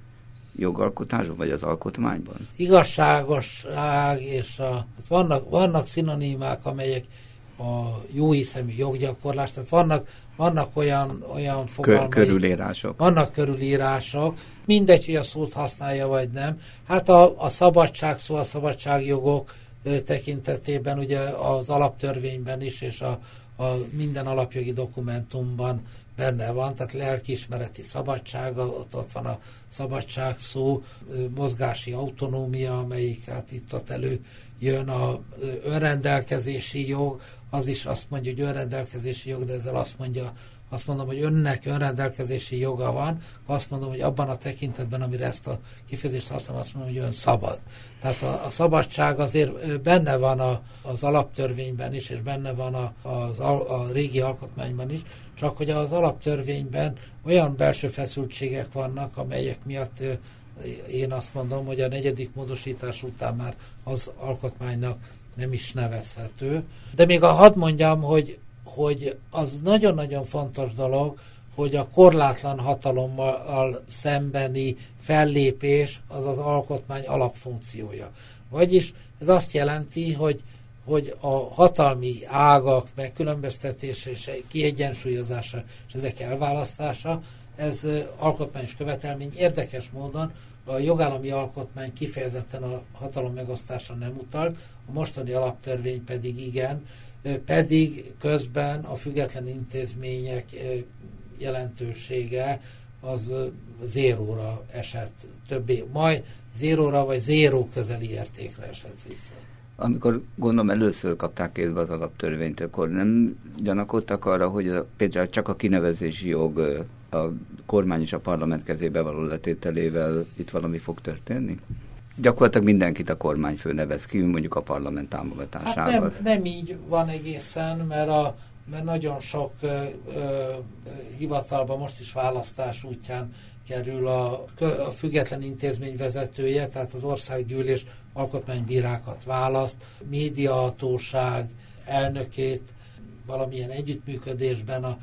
jogalkotásban, vagy az alkotmányban? Igazságosság és a, vannak, vannak szinonimák, amelyek a jó hiszemű joggyakorlás, tehát vannak, vannak olyan, olyan fogalmai. Körülírások. Vannak körülírások, mindegy, hogy a szót használja, vagy nem. Hát a, a szabadság szó, a szabadságjogok tekintetében ugye az alaptörvényben is, és a, a minden alapjogi dokumentumban benne van, tehát lelkiismereti szabadsága, ott, ott van a szabadság szó, mozgási autonómia, amelyik hát itt ott elő jön a önrendelkezési jog, az is azt mondja, hogy önrendelkezési jog, de ezzel azt mondja azt mondom, hogy önnek önrendelkezési joga van, azt mondom, hogy abban a tekintetben, amire ezt a kifejezést használom, azt mondom, hogy ön szabad. Tehát a, a szabadság azért benne van a, az alaptörvényben is, és benne van a, a, a régi alkotmányban is, csak hogy az alaptörvényben olyan belső feszültségek vannak, amelyek miatt én azt mondom, hogy a negyedik módosítás után már az alkotmánynak nem is nevezhető. De még a hadd mondjam, hogy hogy az nagyon-nagyon fontos dolog, hogy a korlátlan hatalommal szembeni fellépés az az alkotmány alapfunkciója. Vagyis ez azt jelenti, hogy, hogy a hatalmi ágak megkülönböztetése és kiegyensúlyozása és ezek elválasztása, ez alkotmányos követelmény. Érdekes módon a jogállami alkotmány kifejezetten a hatalom megosztásra nem utalt, a mostani alaptörvény pedig igen, pedig közben a független intézmények jelentősége az zéróra esett többé, majd zéróra vagy zéró közeli értékre esett vissza. Amikor gondolom először kapták kézbe az alaptörvényt, akkor nem gyanakodtak arra, hogy a, például csak a kinevezési jog a kormány és a parlament kezébe való letételével itt valami fog történni? Gyakorlatilag mindenkit a kormányfő nevez ki, mondjuk a parlament támogatásával. Hát nem, nem így van egészen, mert, a, mert nagyon sok ö, ö, hivatalban most is választás útján kerül a, a független intézmény vezetője, tehát az országgyűlés alkotmánybírákat választ, médiahatóság elnökét valamilyen együttműködésben, a,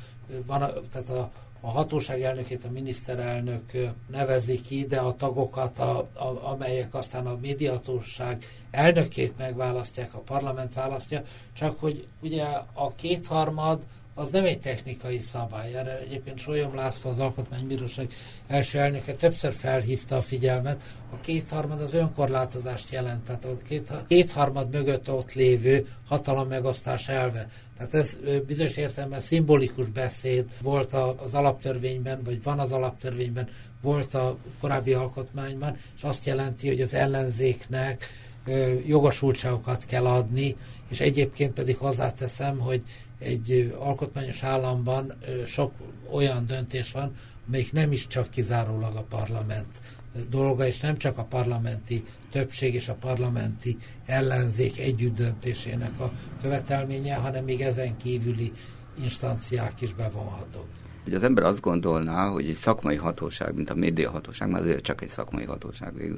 van a, tehát a a hatóság elnökét a miniszterelnök nevezi ki, de a tagokat, a, a, amelyek aztán a médiatóság elnökét megválasztják, a parlament választja, csak hogy ugye a kétharmad az nem egy technikai szabály. Erre egyébként Solyom László, az Alkotmánybíróság első elnöke többször felhívta a figyelmet. A kétharmad az önkorlátozást jelent, tehát a két, kétharmad mögött ott lévő hatalom megosztás elve. Tehát ez bizonyos értelemben szimbolikus beszéd volt az alaptörvényben, vagy van az alaptörvényben, volt a korábbi alkotmányban, és azt jelenti, hogy az ellenzéknek jogosultságokat kell adni, és egyébként pedig hozzáteszem, hogy egy alkotmányos államban sok olyan döntés van, amelyik nem is csak kizárólag a parlament dolga, és nem csak a parlamenti többség és a parlamenti ellenzék együtt döntésének a követelménye, hanem még ezen kívüli instanciák is bevonhatók. Hogy az ember azt gondolná, hogy egy szakmai hatóság, mint a média hatóság, mert azért csak egy szakmai hatóság végül,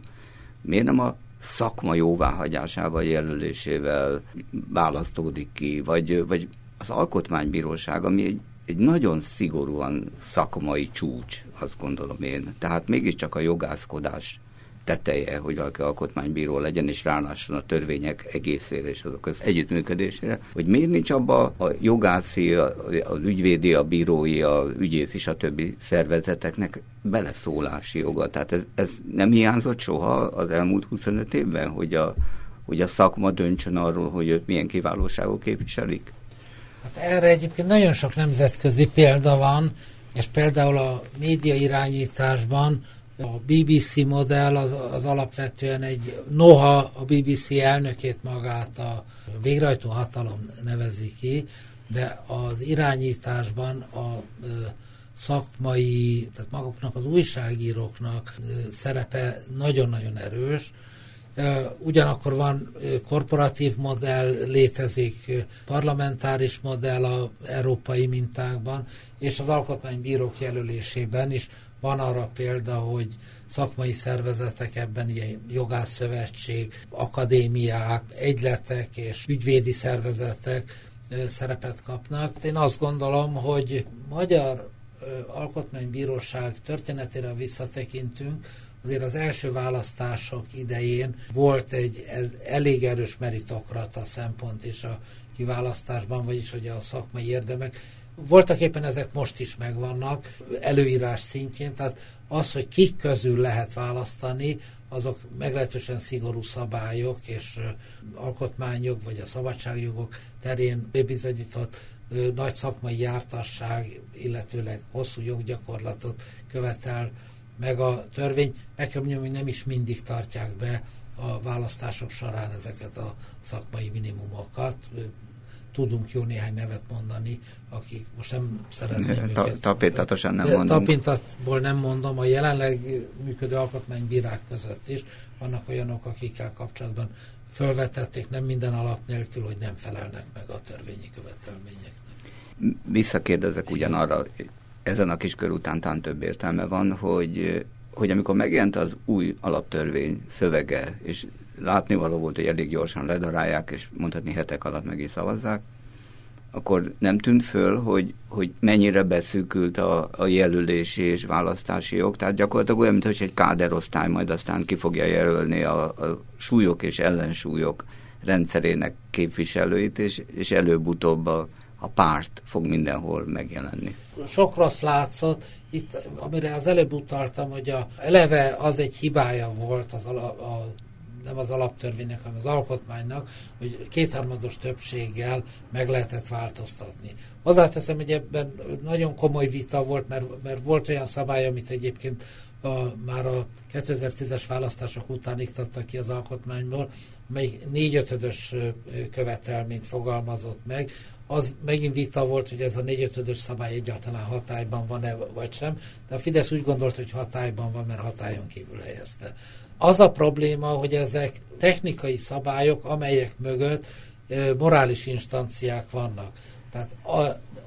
miért nem a szakma jóváhagyásával, jelölésével választódik ki, vagy, vagy az alkotmánybíróság, ami egy, egy nagyon szigorúan szakmai csúcs, azt gondolom én. Tehát mégiscsak a jogászkodás teteje, hogy valaki alkotmánybíró legyen, és rálásson a törvények egészére és azok az együttműködésére, hogy miért nincs abba a jogászi, az ügyvédi, a bírói, a ügyész és a többi szervezeteknek beleszólási joga. Tehát ez, ez nem hiányzott soha az elmúlt 25 évben, hogy a, hogy a szakma döntsön arról, hogy őt milyen kiválóságok képviselik? Hát erre egyébként nagyon sok nemzetközi példa van, és például a média irányításban a BBC modell az, az alapvetően egy, noha a BBC elnökét magát a végrehajtó hatalom nevezi ki, de az irányításban a szakmai, tehát maguknak az újságíróknak szerepe nagyon-nagyon erős, Ugyanakkor van korporatív modell, létezik parlamentáris modell a európai mintákban, és az alkotmánybírók jelölésében is van arra példa, hogy szakmai szervezetek ebben, ilyen jogászszövetség, akadémiák, egyletek és ügyvédi szervezetek szerepet kapnak. Én azt gondolom, hogy magyar alkotmánybíróság történetére visszatekintünk, azért az első választások idején volt egy elég erős meritokrata szempont is a kiválasztásban, vagyis hogy a szakmai érdemek. Voltak éppen ezek most is megvannak előírás szintjén, tehát az, hogy kik közül lehet választani, azok meglehetősen szigorú szabályok és alkotmányok, vagy a szabadságjogok terén bebizonyított nagy szakmai jártasság, illetőleg hosszú joggyakorlatot követel meg a törvény, meg kell mondjam, hogy nem is mindig tartják be a választások során ezeket a szakmai minimumokat. Tudunk jó néhány nevet mondani, akik most nem szeretném Ta, őket. Tapintatosan nem mondom. Tapintatból nem mondom, a jelenleg működő alkotmánybírák között is vannak olyanok, akikkel kapcsolatban felvetették nem minden alap nélkül, hogy nem felelnek meg a törvényi követelményeknek. Visszakérdezek ugyanarra, ezen a kiskör után talán több értelme van, hogy, hogy amikor megjelent az új alaptörvény szövege, és látnivaló volt, hogy elég gyorsan ledarálják, és mondhatni hetek alatt meg szavazzák, akkor nem tűnt föl, hogy, hogy mennyire beszűkült a, a jelölési és választási jog. Tehát gyakorlatilag olyan, mintha egy káderosztály majd aztán ki fogja jelölni a, a súlyok és ellensúlyok rendszerének képviselőit, és, és előbb-utóbb a, a párt fog mindenhol megjelenni. Sok rossz látszott, itt, amire az előbb utaltam, hogy a, eleve az egy hibája volt az a, a nem az alaptörvénynek, hanem az alkotmánynak, hogy kétharmados többséggel meg lehetett változtatni. Hozzáteszem, hogy ebben nagyon komoly vita volt, mert, mert volt olyan szabály, amit egyébként a, már a 2010-es választások után iktattak ki az alkotmányból, mely négyötödös követelményt fogalmazott meg, az megint vita volt, hogy ez a négyötödös szabály egyáltalán hatályban van-e vagy sem, de a Fidesz úgy gondolt, hogy hatályban van, mert hatályon kívül helyezte. Az a probléma, hogy ezek technikai szabályok, amelyek mögött morális instanciák vannak. Tehát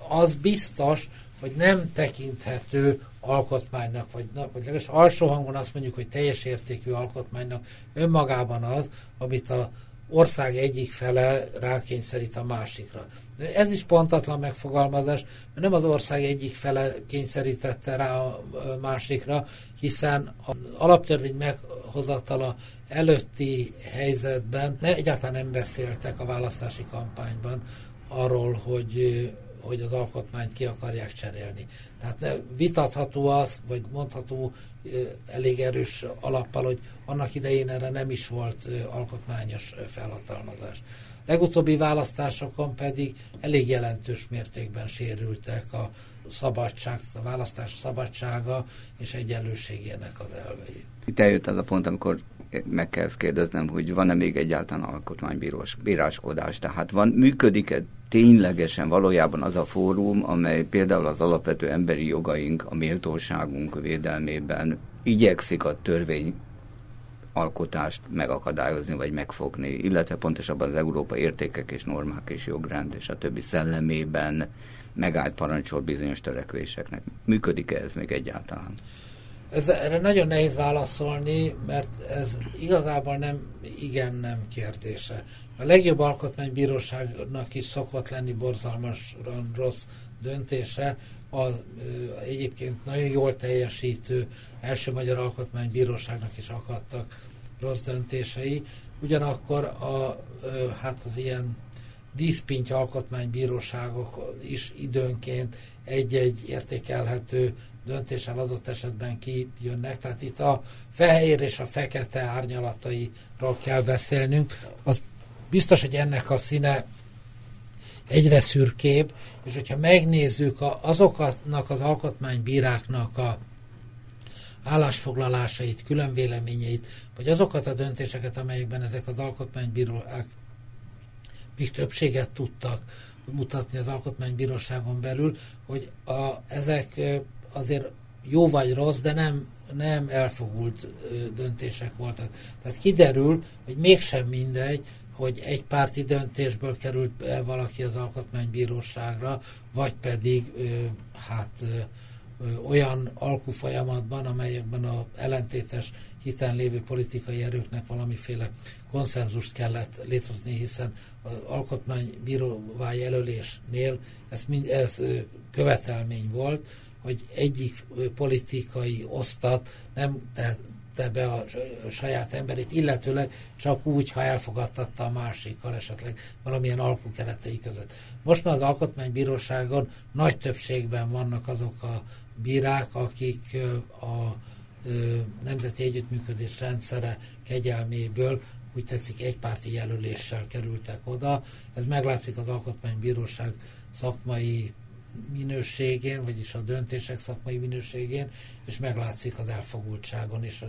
az biztos, hogy nem tekinthető alkotmánynak, vagy, vagy legalábbis alsó hangon azt mondjuk, hogy teljes értékű alkotmánynak önmagában az, amit a ország egyik fele rákényszerít a másikra. Ez is pontatlan megfogalmazás, mert nem az ország egyik fele kényszerítette rá a másikra, hiszen az alaptörvény meghozatala előtti helyzetben ne, egyáltalán nem beszéltek a választási kampányban arról, hogy hogy az alkotmányt ki akarják cserélni. Tehát ne, vitatható az, vagy mondható elég erős alappal, hogy annak idején erre nem is volt alkotmányos felhatalmazás. Legutóbbi választásokon pedig elég jelentős mértékben sérültek a szabadság, a választás szabadsága és egyenlőségének az elvei. Itt eljött az a pont, amikor meg kell kérdeznem, hogy van-e még egyáltalán alkotmánybíráskodás, tehát van, működik-e ténylegesen valójában az a fórum, amely például az alapvető emberi jogaink, a méltóságunk védelmében igyekszik a törvény alkotást megakadályozni vagy megfogni, illetve pontosabban az európai értékek és normák és jogrend és a többi szellemében megállt parancsol bizonyos törekvéseknek. Működik-e ez még egyáltalán? Ez, erre nagyon nehéz válaszolni, mert ez igazából nem igen-nem kérdése. A legjobb alkotmánybíróságnak is szokott lenni borzalmasan rossz döntése, a, egyébként nagyon jól teljesítő első magyar alkotmánybíróságnak is akadtak rossz döntései. Ugyanakkor a, hát az ilyen díszpintja alkotmánybíróságok is időnként egy-egy értékelhető döntéssel adott esetben kijönnek. Tehát itt a fehér és a fekete árnyalatairól kell beszélnünk. Az biztos, hogy ennek a színe egyre szürkébb, és hogyha megnézzük azoknak az alkotmánybíráknak a állásfoglalásait, külön véleményeit, vagy azokat a döntéseket, amelyekben ezek az alkotmánybírók még többséget tudtak mutatni az alkotmánybíróságon belül, hogy a, ezek azért jó vagy rossz, de nem, nem elfogult döntések voltak. Tehát kiderül, hogy mégsem mindegy, hogy egy párti döntésből került -e valaki az alkotmánybíróságra, vagy pedig hát olyan alkufolyamatban, amelyekben a ellentétes hiten lévő politikai erőknek valamiféle konszenzust kellett létrehozni, hiszen az alkotmánybíróvá jelölésnél ez, mind, ez követelmény volt, hogy egyik politikai osztat nem tette be a saját emberét, illetőleg csak úgy, ha elfogadtatta a másikkal esetleg valamilyen alkukeretei között. Most már az Alkotmánybíróságon nagy többségben vannak azok a bírák, akik a nemzeti együttműködés rendszere kegyelméből úgy tetszik egypárti jelöléssel kerültek oda. Ez meglátszik az Alkotmánybíróság szakmai minőségén, vagyis a döntések szakmai minőségén, és meglátszik az elfogultságon is,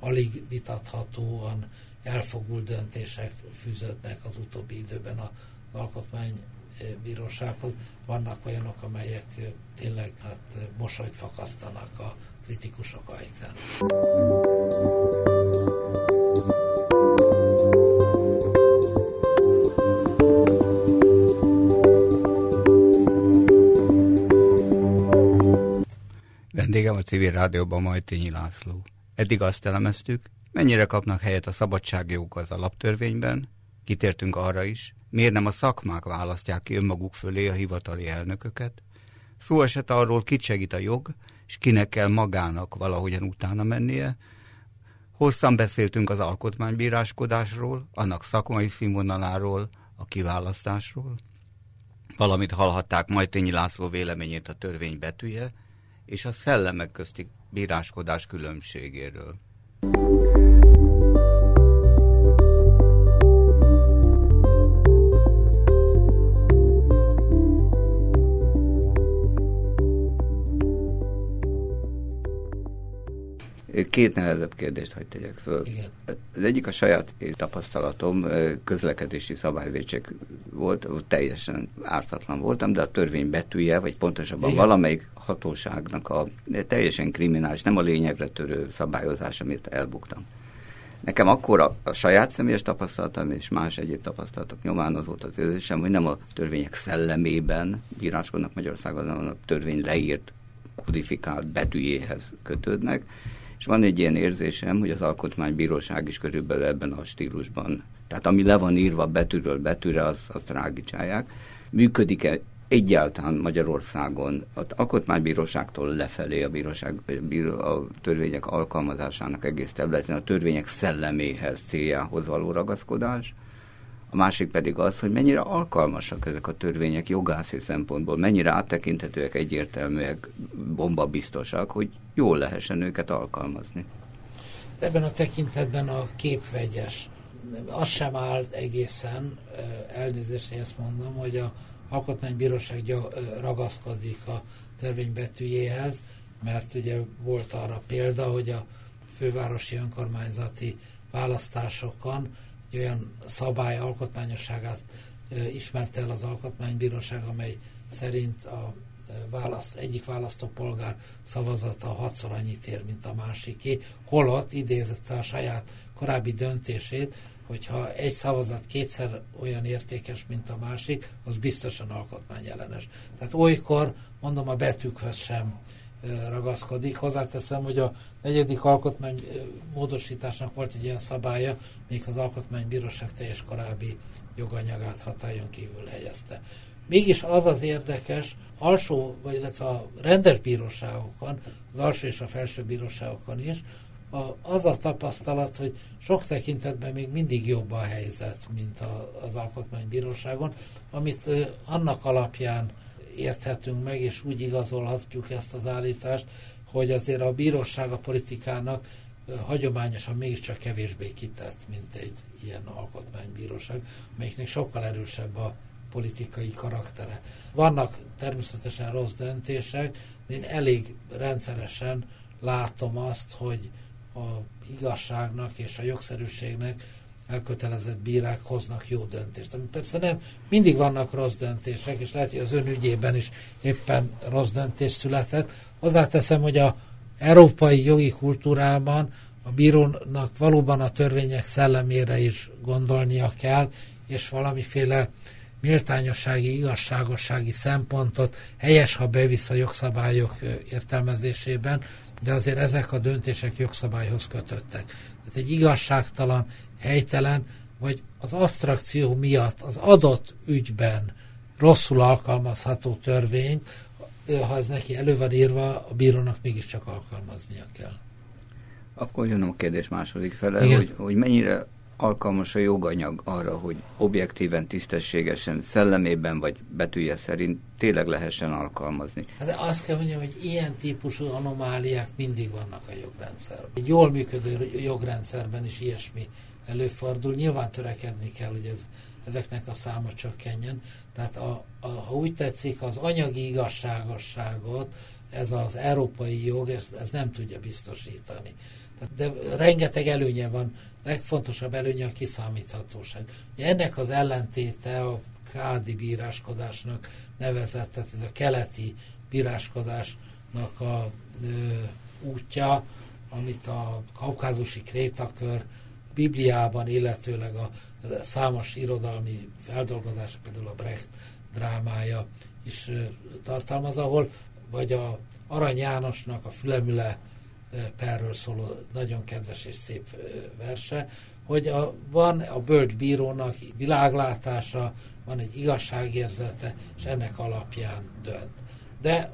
alig vitathatóan elfogult döntések fűződnek az utóbbi időben az alkotmánybírósághoz. Vannak olyanok, amelyek tényleg hát, mosolyt fakasztanak a kritikusok ajkán. Vendégem a civil rádióban Majtényi László. Eddig azt elemeztük, mennyire kapnak helyet a szabadságjogok az alaptörvényben, kitértünk arra is, miért nem a szakmák választják ki önmaguk fölé a hivatali elnököket, szó esett arról, kit segít a jog, és kinek kell magának valahogyan utána mennie, Hosszan beszéltünk az alkotmánybíráskodásról, annak szakmai színvonaláról, a kiválasztásról, valamit hallhatták Majtényi László véleményét a törvény betűje, és a szellemek közti bíráskodás különbségéről. Két nehezebb kérdést hagyd tegyek föl. Igen. Az egyik a saját tapasztalatom, közlekedési szabályvédség volt, teljesen ártatlan voltam, de a törvény betűje, vagy pontosabban Igen. valamelyik hatóságnak a teljesen kriminális, nem a lényegre törő szabályozás, amit elbuktam. Nekem akkor a, a saját személyes tapasztalatom és más egyéb tapasztalatok nyomán az volt az érzésem, hogy nem a törvények szellemében bíráskodnak Magyarországon, hanem a törvény leírt, kodifikált betűjéhez kötődnek, és van egy ilyen érzésem, hogy az alkotmánybíróság is körülbelül ebben a stílusban, tehát ami le van írva betűről betűre, az, azt rágicsálják. Működik-e egyáltalán Magyarországon az alkotmánybíróságtól lefelé a bíróság, a törvények alkalmazásának egész területén a törvények szelleméhez, céljához való ragaszkodás, a másik pedig az, hogy mennyire alkalmasak ezek a törvények jogászi szempontból, mennyire áttekinthetőek, egyértelműek, bombabiztosak, hogy jól lehessen őket alkalmazni. Ebben a tekintetben a képvegyes. Az sem áll egészen, elnézést, ezt mondom, hogy a Alkotmánybíróság ragaszkodik a törvény betűjéhez, mert ugye volt arra példa, hogy a fővárosi önkormányzati választásokon egy olyan szabály alkotmányosságát ismerte el az Alkotmánybíróság, amely szerint a választ, egyik választópolgár szavazata hatszor annyit ér, mint a másiké, holott idézette a saját korábbi döntését, hogyha egy szavazat kétszer olyan értékes, mint a másik, az biztosan alkotmányellenes. Tehát olykor, mondom, a betűkhöz sem ragaszkodik. Hozzáteszem, hogy a negyedik alkotmány módosításnak volt egy olyan szabálya, még az alkotmánybíróság teljes korábbi joganyagát hatályon kívül helyezte. Mégis az az érdekes, alsó, vagy illetve a rendes bíróságokon, az alsó és a felső bíróságokon is, a, az a tapasztalat, hogy sok tekintetben még mindig jobb a helyzet, mint a, az alkotmánybíróságon, amit ö, annak alapján érthetünk meg, és úgy igazolhatjuk ezt az állítást, hogy azért a bíróság a politikának hagyományosan mégiscsak kevésbé kitett, mint egy ilyen alkotmánybíróság, melyiknek sokkal erősebb a politikai karaktere. Vannak természetesen rossz döntések, de én elég rendszeresen látom azt, hogy a igazságnak és a jogszerűségnek elkötelezett bírák hoznak jó döntést. Ami persze nem, mindig vannak rossz döntések, és lehet, hogy az ön ügyében is éppen rossz döntés született. Hozzáteszem, hogy a európai jogi kultúrában a bírónak valóban a törvények szellemére is gondolnia kell, és valamiféle méltányossági, igazságossági szempontot helyes, ha bevisz a jogszabályok értelmezésében, de azért ezek a döntések jogszabályhoz kötöttek. Tehát egy igazságtalan, helytelen, vagy az abstrakció miatt az adott ügyben rosszul alkalmazható törvényt, ha ez neki elő van írva, a bírónak mégiscsak alkalmaznia kell. Akkor jön a kérdés második fele, hogy, hogy mennyire alkalmas a joganyag arra, hogy objektíven, tisztességesen, szellemében vagy betűje szerint tényleg lehessen alkalmazni. Hát de azt kell mondjam, hogy ilyen típusú anomáliák mindig vannak a jogrendszerben. Egy jól működő jogrendszerben is ilyesmi előfordul. Nyilván törekedni kell, hogy ez, ezeknek a száma csökkenjen. Tehát a, a, ha úgy tetszik, az anyagi igazságosságot ez az európai jog, ez, ez nem tudja biztosítani. De rengeteg előnye van, legfontosabb előnye a kiszámíthatóság. Ugye ennek az ellentéte a kádi bíráskodásnak nevezett, tehát ez a keleti bíráskodásnak a ö, útja, amit a kaukázusi krétakör Bibliában, illetőleg a számos irodalmi feldolgozása, például a Brecht drámája is tartalmaz, ahol vagy a Arany Jánosnak a Fülemüle perről szóló nagyon kedves és szép verse, hogy a, van a bölcs bírónak világlátása, van egy igazságérzete, és ennek alapján dönt. De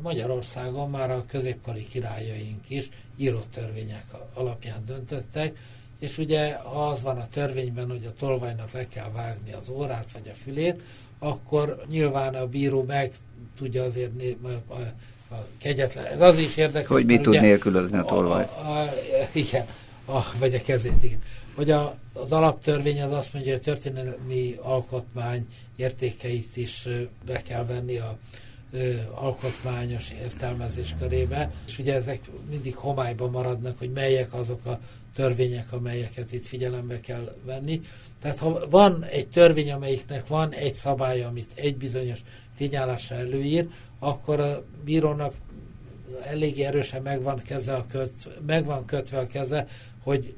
Magyarországon már a középkori királyaink is írott törvények alapján döntöttek, és ugye az van a törvényben, hogy a tolvajnak le kell vágni az órát vagy a fülét, akkor nyilván a bíró meg tudja azért a, a kegyetlen. Ez az is érdekes. Hogy mit tud nélkülözni a tolvaj. A, a, a, igen, a, vagy a kezét, igen. Hogy a, az alaptörvény az azt mondja, hogy a történelmi alkotmány értékeit is be kell venni a alkotmányos értelmezés körébe, és ugye ezek mindig homályban maradnak, hogy melyek azok a törvények, amelyeket itt figyelembe kell venni. Tehát ha van egy törvény, amelyiknek van egy szabály, amit egy bizonyos tényállásra előír, akkor a bírónak elég erősen megvan, keze a köt, megvan kötve a keze, hogy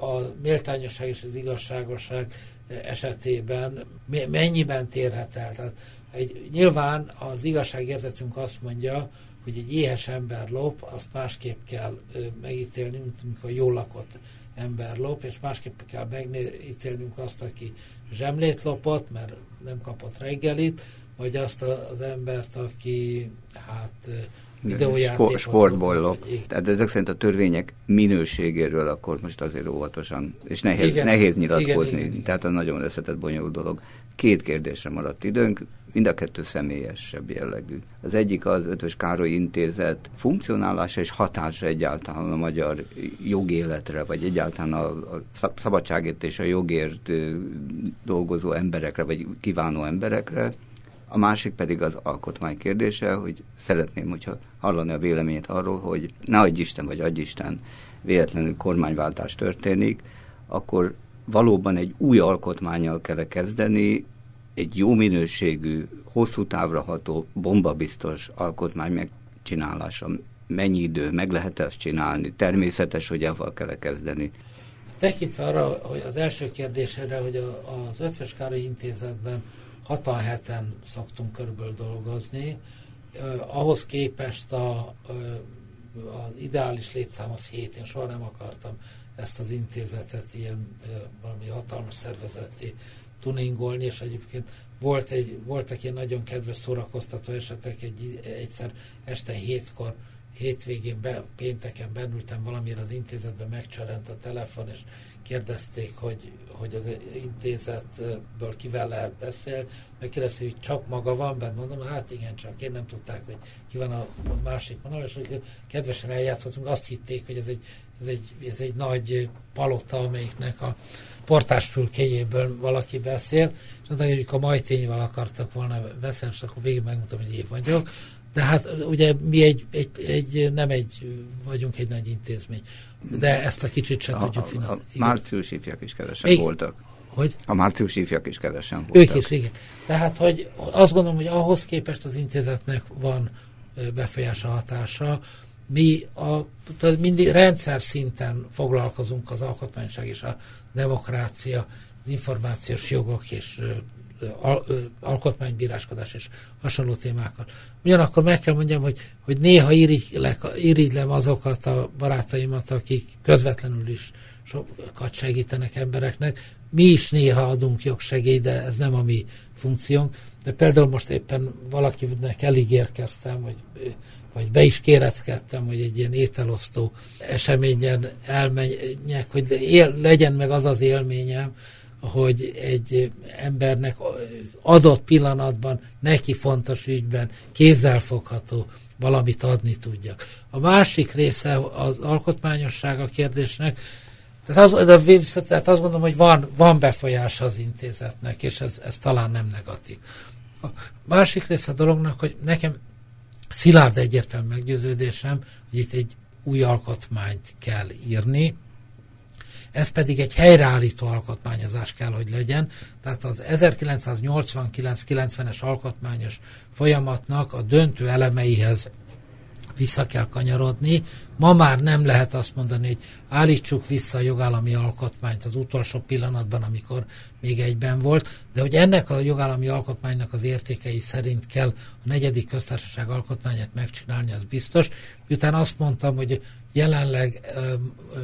a méltányosság és az igazságosság esetében mennyiben térhet el. Tehát egy, nyilván az igazságérzetünk azt mondja, hogy egy éhes ember lop, azt másképp kell megítélni, mint amikor jól lakott ember lop, és másképp kell megítélnünk azt, aki zsemlét lopott, mert nem kapott reggelit, vagy azt az embert, aki hát videójátékot sportból lop. Tehát ezek szerint a törvények minőségéről akkor most azért óvatosan, és nehéz, igen, nehéz nyilatkozni, igen, igen, tehát a nagyon összetett, bonyolult dolog. Két kérdésre maradt időnk, mind a kettő személyesebb jellegű. Az egyik az Ötvös Károly Intézet funkcionálása és hatása egyáltalán a magyar jogéletre, vagy egyáltalán a, a szabadságért és a jogért dolgozó emberekre, vagy kívánó emberekre. A másik pedig az alkotmány kérdése, hogy szeretném, hogyha hallani a véleményét arról, hogy ne adj Isten, vagy adj Isten, véletlenül kormányváltás történik, akkor valóban egy új alkotmányjal kell kezdeni, egy jó minőségű, hosszú távra ható, bombabiztos alkotmány megcsinálása. Mennyi idő, meg lehet ezt csinálni? Természetes, hogy avval kell kezdeni. Tekintve arra, hogy az első kérdésére, hogy az Ötves Károly Intézetben 67-en szoktunk körülbelül dolgozni, ahhoz képest a, az ideális létszám az 7, én soha nem akartam ezt az intézetet ilyen valami hatalmas szervezeti tuningolni, és egyébként volt egy, voltak ilyen nagyon kedves szórakoztató esetek, egy, egyszer este hétkor, hétvégén, be, pénteken benültem valamire az intézetben, megcserent a telefon, és kérdezték, hogy, hogy az intézetből kivel lehet beszélni, megkérdezték, hogy csak maga van bent, mondom, hát igen, csak én nem tudták, hogy ki van a másik vonal, és kedvesen eljátszottunk, azt hitték, hogy ez egy, ez egy, ez egy nagy palota, amelyiknek a portásfülkéjéből valaki beszél, és mondták, hogy a majtényvel akartak volna beszélni, és akkor végig megmutatom, hogy én vagyok. Tehát ugye mi egy, egy, egy, nem egy, vagyunk egy nagy intézmény, de ezt a kicsit sem tudjuk finanszírozni. A március ifjak is kevesen igen. voltak. Hogy? A március ifjak is kevesen voltak. Ők is, igen. Tehát, hogy azt gondolom, hogy ahhoz képest az intézetnek van befolyása hatása, mi a, mindig rendszer szinten foglalkozunk az alkotmányság és a demokrácia, az információs jogok és al, alkotmánybíráskodás és hasonló témákkal. Ugyanakkor meg kell mondjam, hogy, hogy néha irigylem azokat a barátaimat, akik közvetlenül is sokat segítenek embereknek. Mi is néha adunk jogsegély, de ez nem a mi funkciónk. De például most éppen valakinek eligérkeztem, hogy vagy be is kéreckedtem, hogy egy ilyen ételosztó eseményen elmenjek, hogy él, legyen meg az az élményem, hogy egy embernek adott pillanatban neki fontos ügyben kézzelfogható valamit adni tudjak. A másik része az alkotmányosság a kérdésnek, tehát, az, de tehát azt gondolom, hogy van, van befolyása az intézetnek, és ez, ez talán nem negatív. A másik része a dolognak, hogy nekem szilárd egyértelmű meggyőződésem, hogy itt egy új alkotmányt kell írni, ez pedig egy helyreállító alkotmányozás kell, hogy legyen. Tehát az 1989-90-es alkotmányos folyamatnak a döntő elemeihez vissza kell kanyarodni. Ma már nem lehet azt mondani, hogy állítsuk vissza a jogállami alkotmányt az utolsó pillanatban, amikor még egyben volt, de hogy ennek a jogállami alkotmánynak az értékei szerint kell a negyedik köztársaság alkotmányát megcsinálni, az biztos. Miután azt mondtam, hogy jelenleg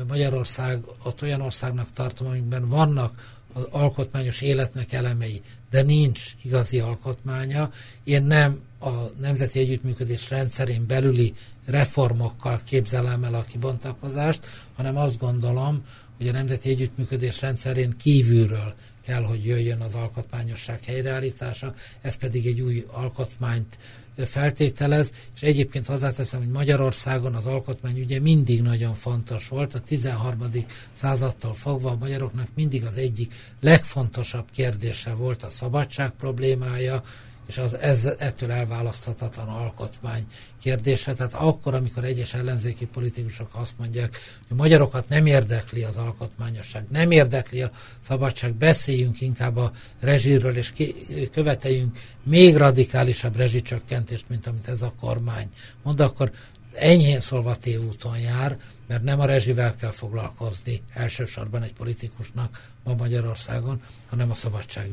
Magyarország ott olyan országnak tartom, amiben vannak az alkotmányos életnek elemei, de nincs igazi alkotmánya. Én nem a nemzeti együttműködés rendszerén belüli reformokkal képzelem el a kibontakozást, hanem azt gondolom, hogy a nemzeti együttműködés rendszerén kívülről kell, hogy jöjjön az alkotmányosság helyreállítása, ez pedig egy új alkotmányt feltételez, és egyébként hozzáteszem, hogy Magyarországon az alkotmány ugye mindig nagyon fontos volt, a 13. századtól fogva a magyaroknak mindig az egyik legfontosabb kérdése volt a szabadság problémája, és az ez, ettől elválaszthatatlan alkotmány kérdése. Tehát akkor, amikor egyes ellenzéki politikusok azt mondják, hogy a magyarokat nem érdekli az alkotmányosság, nem érdekli a szabadság, beszéljünk inkább a rezsírről, és ki, követeljünk még radikálisabb rezsicsökkentést, mint amit ez a kormány mond, akkor enyhén szólva tévúton jár, mert nem a rezsivel kell foglalkozni elsősorban egy politikusnak ma Magyarországon, hanem a szabadság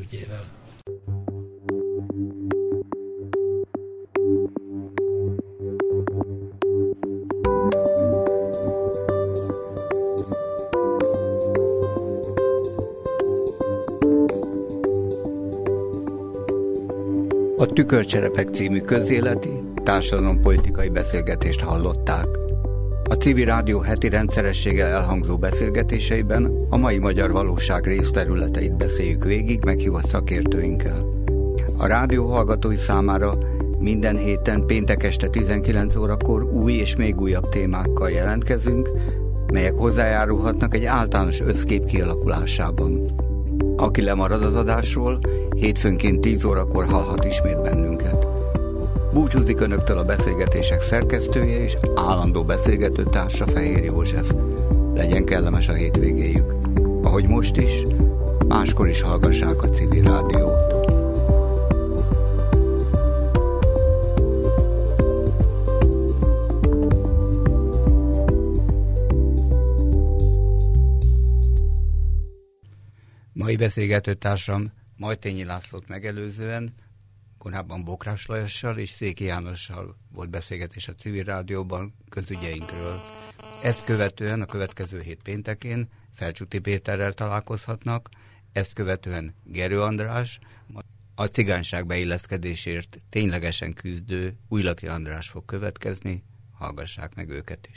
A Tükörcserepek című közéleti, társadalompolitikai beszélgetést hallották. A civil rádió heti rendszerességgel elhangzó beszélgetéseiben a mai magyar valóság részterületeit beszéljük végig meghívott szakértőinkkel. A rádió hallgatói számára minden héten péntek este 19 órakor új és még újabb témákkal jelentkezünk, melyek hozzájárulhatnak egy általános összkép kialakulásában. Aki lemarad az adásról, hétfőnként 10 órakor hallhat ismét bennünket. Búcsúzik Önöktől a beszélgetések szerkesztője és állandó beszélgető társa Fehér József. Legyen kellemes a hétvégéjük. Ahogy most is, máskor is hallgassák a civil rádiót. Mai beszélgető társam Majtényi Lászlót megelőzően korábban Bokrás Lajossal és Széki Jánossal volt beszélgetés a civil rádióban közügyeinkről. Ezt követően a következő hét péntekén Felcsúti Péterrel találkozhatnak, ezt követően Gerő András, a cigányság beilleszkedésért ténylegesen küzdő Újlaki András fog következni, hallgassák meg őket is.